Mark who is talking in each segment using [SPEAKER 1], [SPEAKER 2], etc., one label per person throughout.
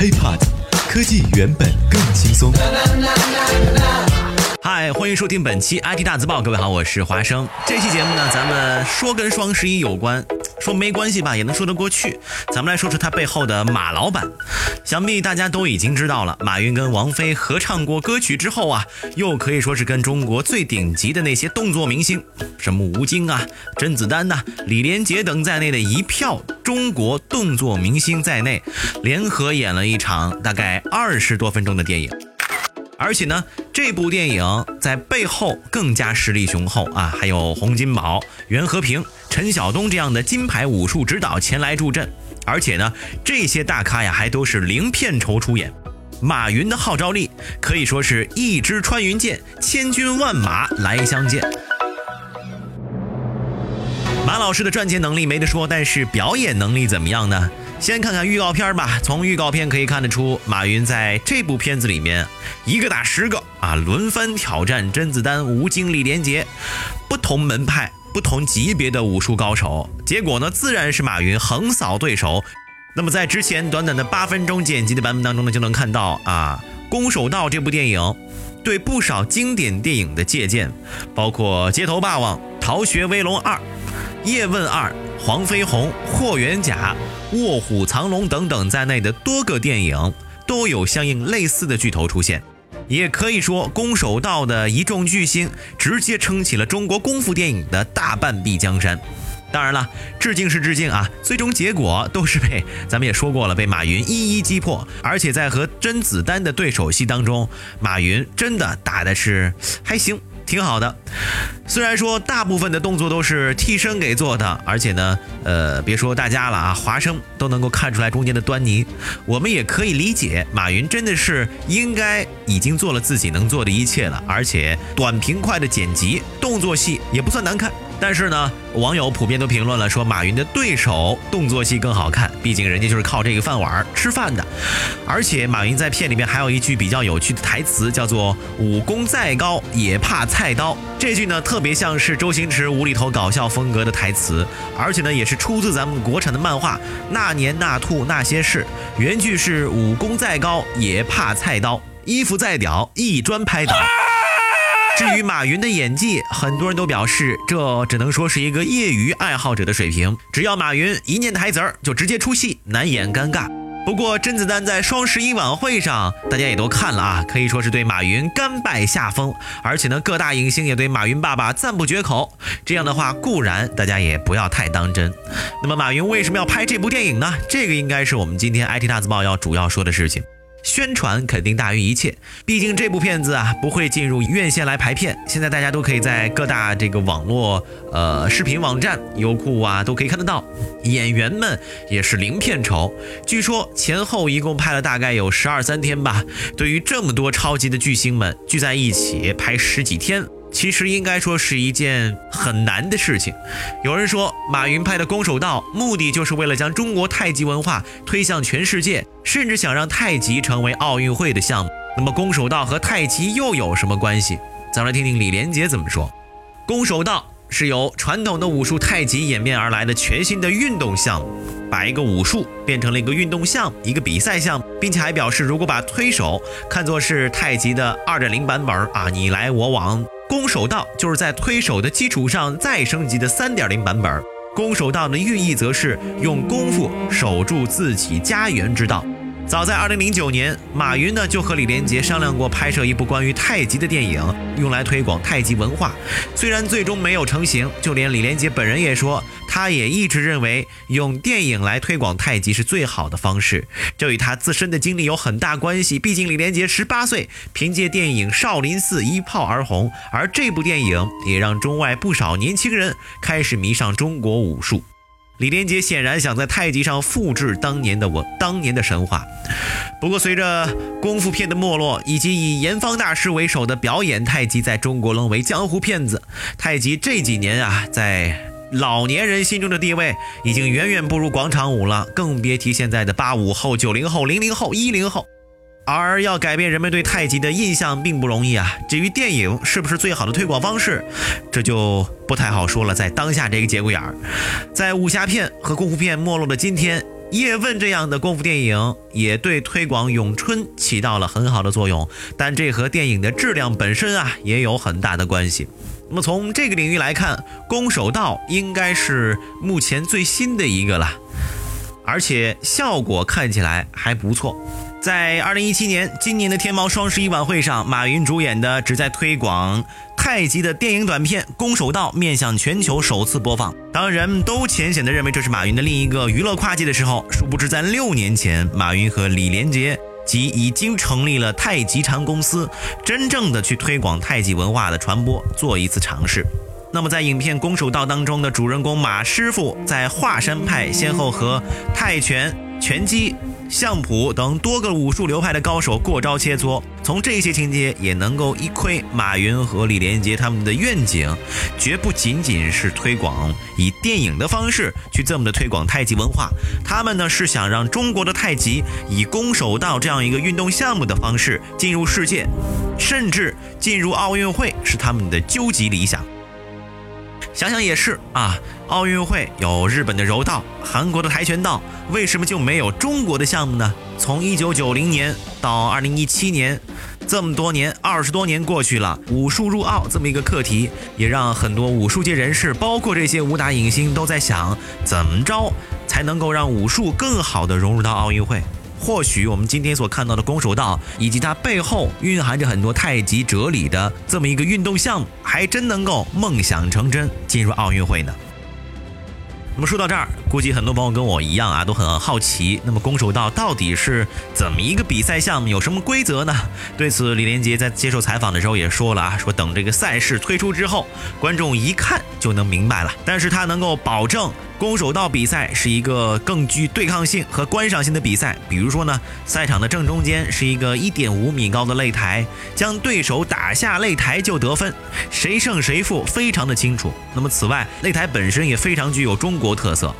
[SPEAKER 1] HiPod，科技原本更轻松。
[SPEAKER 2] 嗨，欢迎收听本期 IT 大字报。各位好，我是华生。这期节目呢，咱们说跟双十一有关，说没关系吧，也能说得过去。咱们来说说他背后的马老板。想必大家都已经知道了，马云跟王菲合唱过歌曲之后啊，又可以说是跟中国最顶级的那些动作明星，什么吴京啊、甄子丹呐、李连杰等在内的一票中国动作明星在内，联合演了一场大概二十多分钟的电影。而且呢，这部电影在背后更加实力雄厚啊，还有洪金宝、袁和平、陈晓东这样的金牌武术指导前来助阵。而且呢，这些大咖呀还都是零片酬出演。马云的号召力可以说是一支穿云箭，千军万马来相见。马老师的赚钱能力没得说，但是表演能力怎么样呢？先看看预告片吧。从预告片可以看得出，马云在这部片子里面一个打十个啊，轮番挑战甄子丹、吴京、李连杰，不同门派、不同级别的武术高手。结果呢，自然是马云横扫对手。那么在之前短短的八分钟剪辑的版本当中呢，就能看到啊，《攻守道》这部电影对不少经典电影的借鉴，包括《街头霸王》《逃学威龙二》《叶问二》。黄飞鸿、霍元甲、卧虎藏龙等等在内的多个电影都有相应类似的巨头出现，也可以说《攻守道》的一众巨星直接撑起了中国功夫电影的大半壁江山。当然了，致敬是致敬啊，最终结果都是被咱们也说过了，被马云一一击破。而且在和甄子丹的对手戏当中，马云真的打的是还行。挺好的，虽然说大部分的动作都是替身给做的，而且呢，呃，别说大家了啊，华生都能够看出来中间的端倪。我们也可以理解，马云真的是应该已经做了自己能做的一切了，而且短平快的剪辑，动作戏也不算难看。但是呢，网友普遍都评论了，说马云的对手动作戏更好看，毕竟人家就是靠这个饭碗吃饭的。而且马云在片里面还有一句比较有趣的台词，叫做“武功再高也怕菜刀”。这句呢，特别像是周星驰无厘头搞笑风格的台词，而且呢，也是出自咱们国产的漫画《那年那兔那些事》。原句是“武功再高也怕菜刀，衣服再屌一砖拍倒”。至于马云的演技，很多人都表示这只能说是一个业余爱好者的水平。只要马云一念台词儿，就直接出戏，难掩尴尬。不过甄子丹在双十一晚会上，大家也都看了啊，可以说是对马云甘拜下风。而且呢，各大影星也对马云爸爸赞不绝口。这样的话固然大家也不要太当真。那么马云为什么要拍这部电影呢？这个应该是我们今天 IT 大字报要主要说的事情。宣传肯定大于一切，毕竟这部片子啊不会进入院线来排片，现在大家都可以在各大这个网络呃视频网站、优酷啊都可以看得到。演员们也是零片酬，据说前后一共拍了大概有十二三天吧。对于这么多超级的巨星们聚在一起拍十几天。其实应该说是一件很难的事情。有人说，马云拍的《攻守道》目的就是为了将中国太极文化推向全世界，甚至想让太极成为奥运会的项目。那么，《攻守道》和太极又有什么关系？咱们来听听李连杰怎么说。《攻守道》是由传统的武术太极演变而来的全新的运动项目，把一个武术变成了一个运动项目、一个比赛项目，并且还表示，如果把推手看作是太极的二点零版本啊，你来我往。攻守道就是在推手的基础上再升级的三点零版本。攻守道的寓意则是用功夫守住自己家园之道。早在二零零九年，马云呢就和李连杰商量过拍摄一部关于太极的电影，用来推广太极文化。虽然最终没有成型，就连李连杰本人也说，他也一直认为用电影来推广太极是最好的方式。这与他自身的经历有很大关系。毕竟李连杰十八岁凭借电影《少林寺》一炮而红，而这部电影也让中外不少年轻人开始迷上中国武术。李连杰显然想在太极上复制当年的我当年的神话，不过随着功夫片的没落，以及以严方大师为首的表演太极在中国沦为江湖骗子，太极这几年啊，在老年人心中的地位已经远远不如广场舞了，更别提现在的八五后、九零后、零零后、一零后。而要改变人们对太极的印象并不容易啊。至于电影是不是最好的推广方式，这就不太好说了。在当下这个节骨眼儿，在武侠片和功夫片没落的今天，叶问这样的功夫电影也对推广咏春起到了很好的作用，但这和电影的质量本身啊也有很大的关系。那么从这个领域来看，攻守道应该是目前最新的一个了，而且效果看起来还不错。在二零一七年今年的天猫双十一晚会上，马云主演的旨在推广太极的电影短片《攻守道》面向全球首次播放。当人们都浅显的认为这是马云的另一个娱乐跨界的时候，殊不知在六年前，马云和李连杰即已经成立了太极禅公司，真正的去推广太极文化的传播做一次尝试。那么在影片《攻守道》当中的主人公马师傅，在华山派先后和泰拳、拳击。相扑等多个武术流派的高手过招切磋，从这些情节也能够一窥马云和李连杰他们的愿景，绝不仅仅是推广以电影的方式去这么的推广太极文化，他们呢是想让中国的太极以攻守道这样一个运动项目的方式进入世界，甚至进入奥运会是他们的究极理想。想想也是啊，奥运会有日本的柔道、韩国的跆拳道，为什么就没有中国的项目呢？从一九九零年到二零一七年，这么多年，二十多年过去了，武术入奥这么一个课题，也让很多武术界人士，包括这些武打影星，都在想怎么着才能够让武术更好的融入到奥运会。或许我们今天所看到的攻守道，以及它背后蕴含着很多太极哲理的这么一个运动项目，还真能够梦想成真，进入奥运会呢。那么说到这儿，估计很多朋友跟我一样啊，都很好奇。那么攻守道到底是怎么一个比赛项目？有什么规则呢？对此，李连杰在接受采访的时候也说了啊，说等这个赛事推出之后，观众一看就能明白了。但是他能够保证攻守道比赛是一个更具对抗性和观赏性的比赛。比如说呢，赛场的正中间是一个一点五米高的擂台，将对手打下擂台就得分，谁胜谁负非常的清楚。那么此外，擂台本身也非常具有中国特色。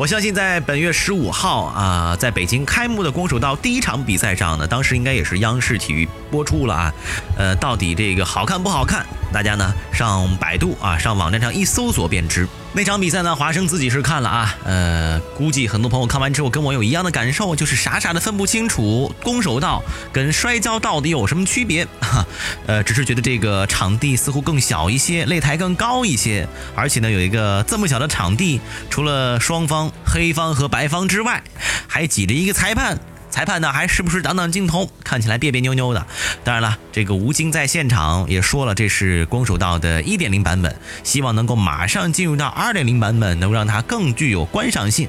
[SPEAKER 2] 我相信在本月十五号啊，在北京开幕的攻守道第一场比赛上呢，当时应该也是央视体育播出了啊。呃，到底这个好看不好看？大家呢上百度啊，上网站上一搜索便知。那场比赛呢，华生自己是看了啊，呃，估计很多朋友看完之后跟我有一样的感受，就是傻傻的分不清楚攻守道跟摔跤到底有什么区别。哈，呃，只是觉得这个场地似乎更小一些，擂台更高一些，而且呢，有一个这么小的场地，除了双方黑方和白方之外，还挤着一个裁判。裁判呢还时不时挡挡镜头，看起来别别扭扭的。当然了，这个吴京在现场也说了，这是攻守道的一点零版本，希望能够马上进入到二点零版本，能够让它更具有观赏性。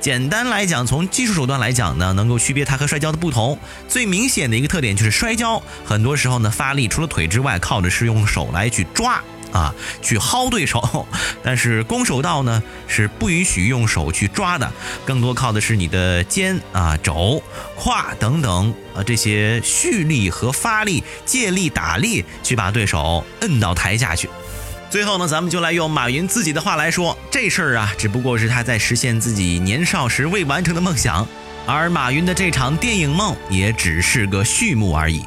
[SPEAKER 2] 简单来讲，从技术手段来讲呢，能够区别它和摔跤的不同。最明显的一个特点就是摔跤，很多时候呢发力除了腿之外，靠的是用手来去抓。啊，去薅对手，但是攻守道呢是不允许用手去抓的，更多靠的是你的肩啊、肘、胯等等啊这些蓄力和发力、借力打力去把对手摁到台下去。最后呢，咱们就来用马云自己的话来说，这事儿啊，只不过是他在实现自己年少时未完成的梦想，而马云的这场电影梦也只是个序幕而已。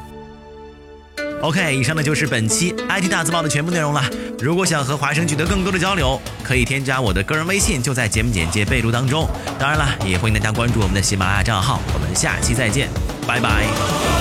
[SPEAKER 2] OK，以上呢就是本期 IT 大字报的全部内容了。如果想和华生取得更多的交流，可以添加我的个人微信，就在节目简介备注当中。当然了，也欢迎大家关注我们的喜马拉雅账号。我们下期再见，拜拜。